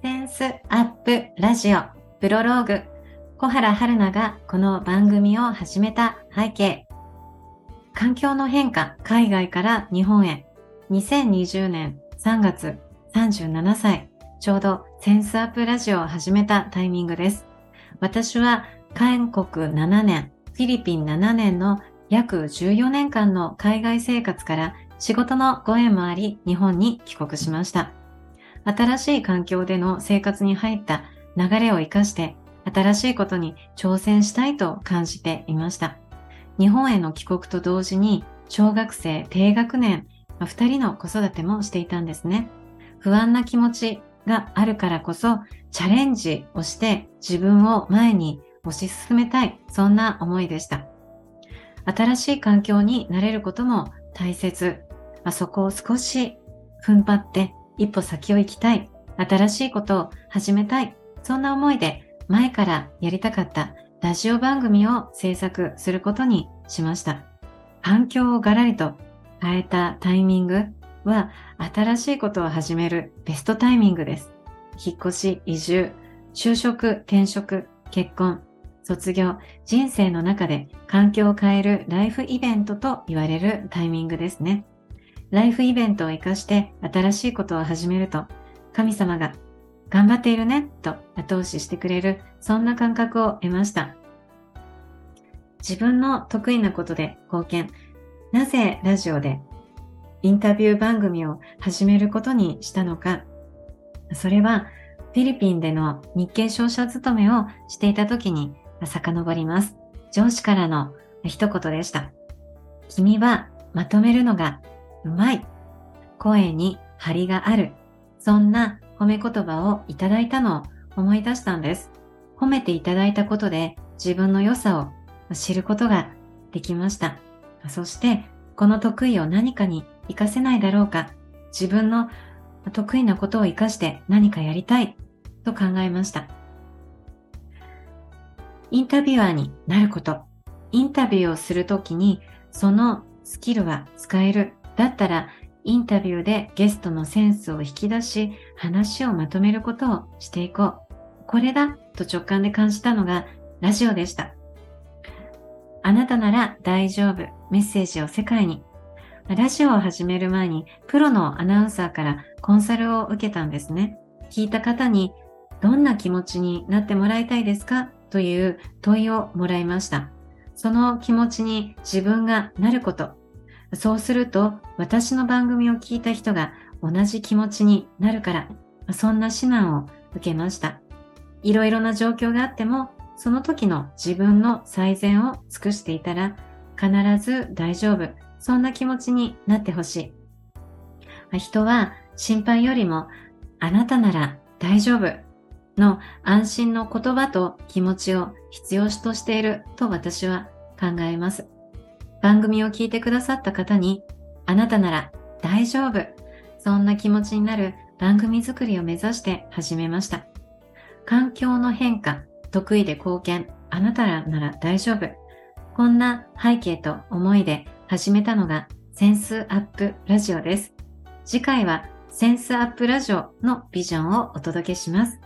センスアップラジオプロローグ。小原春菜がこの番組を始めた背景。環境の変化海外から日本へ。2020年3月37歳。ちょうどセンスアップラジオを始めたタイミングです。私は韓国7年フィリピン7年の約14年間の海外生活から仕事のご縁もあり日本に帰国しました。新しい環境での生活に入った流れを活かして新しいことに挑戦したいと感じていました。日本への帰国と同時に小学生低学年2人の子育てもしていたんですね。不安な気持ちがあるからこそチャレンジをして自分を前に推し進めたい、そんな思いでした。新しい環境に慣れることも大切。あそこを少し踏ん張って一歩先を行きたい、新しいことを始めたい、そんな思いで前からやりたかったラジオ番組を制作することにしました。環境をガラリと変えたタイミングは新しいことを始めるベストタイミングです。引っ越し、移住、就職、転職、結婚、卒業、人生の中で環境を変えるライフイベントと言われるタイミングですね。ライフイベントを活かして新しいことを始めると、神様が頑張っているねと後押ししてくれる、そんな感覚を得ました。自分の得意なことで貢献。なぜラジオでインタビュー番組を始めることにしたのか。それはフィリピンでの日系商社勤めをしていた時に遡ります。上司からの一言でした。君はまとめるのがうまい。声に張りがある。そんな褒め言葉をいただいたのを思い出したんです。褒めていただいたことで自分の良さを知ることができました。そして、この得意を何かに活かせないだろうか。自分の得意なことを活かして何かやりたいと考えました。インタビュアーになること。インタビューをするときにそのスキルは使えるだったら、インタビューでゲストのセンスを引き出し、話をまとめることをしていこう。これだと直感で感じたのがラジオでした。あなたなら大丈夫。メッセージを世界に。ラジオを始める前にプロのアナウンサーからコンサルを受けたんですね。聞いた方にどんな気持ちになってもらいたいですか？という問いをもらいました。その気持ちに自分がなること、そうすると私の番組を聞いた人が同じ気持ちになるから、そんな指南を受けました。いろいろな状況があっても、その時の自分の最善を尽くしていたら、必ず大丈夫。そんな気持ちになってほしい。人は心配よりも、あなたなら大丈夫の安心の言葉と気持ちを必要としていると私は考えます。番組を聞いてくださった方に、あなたなら大丈夫。そんな気持ちになる番組作りを目指して始めました。環境の変化、得意で貢献、あなたらなら大丈夫。こんな背景と思いで始めたのがセンスアップラジオです。次回はセンスアップラジオのビジョンをお届けします。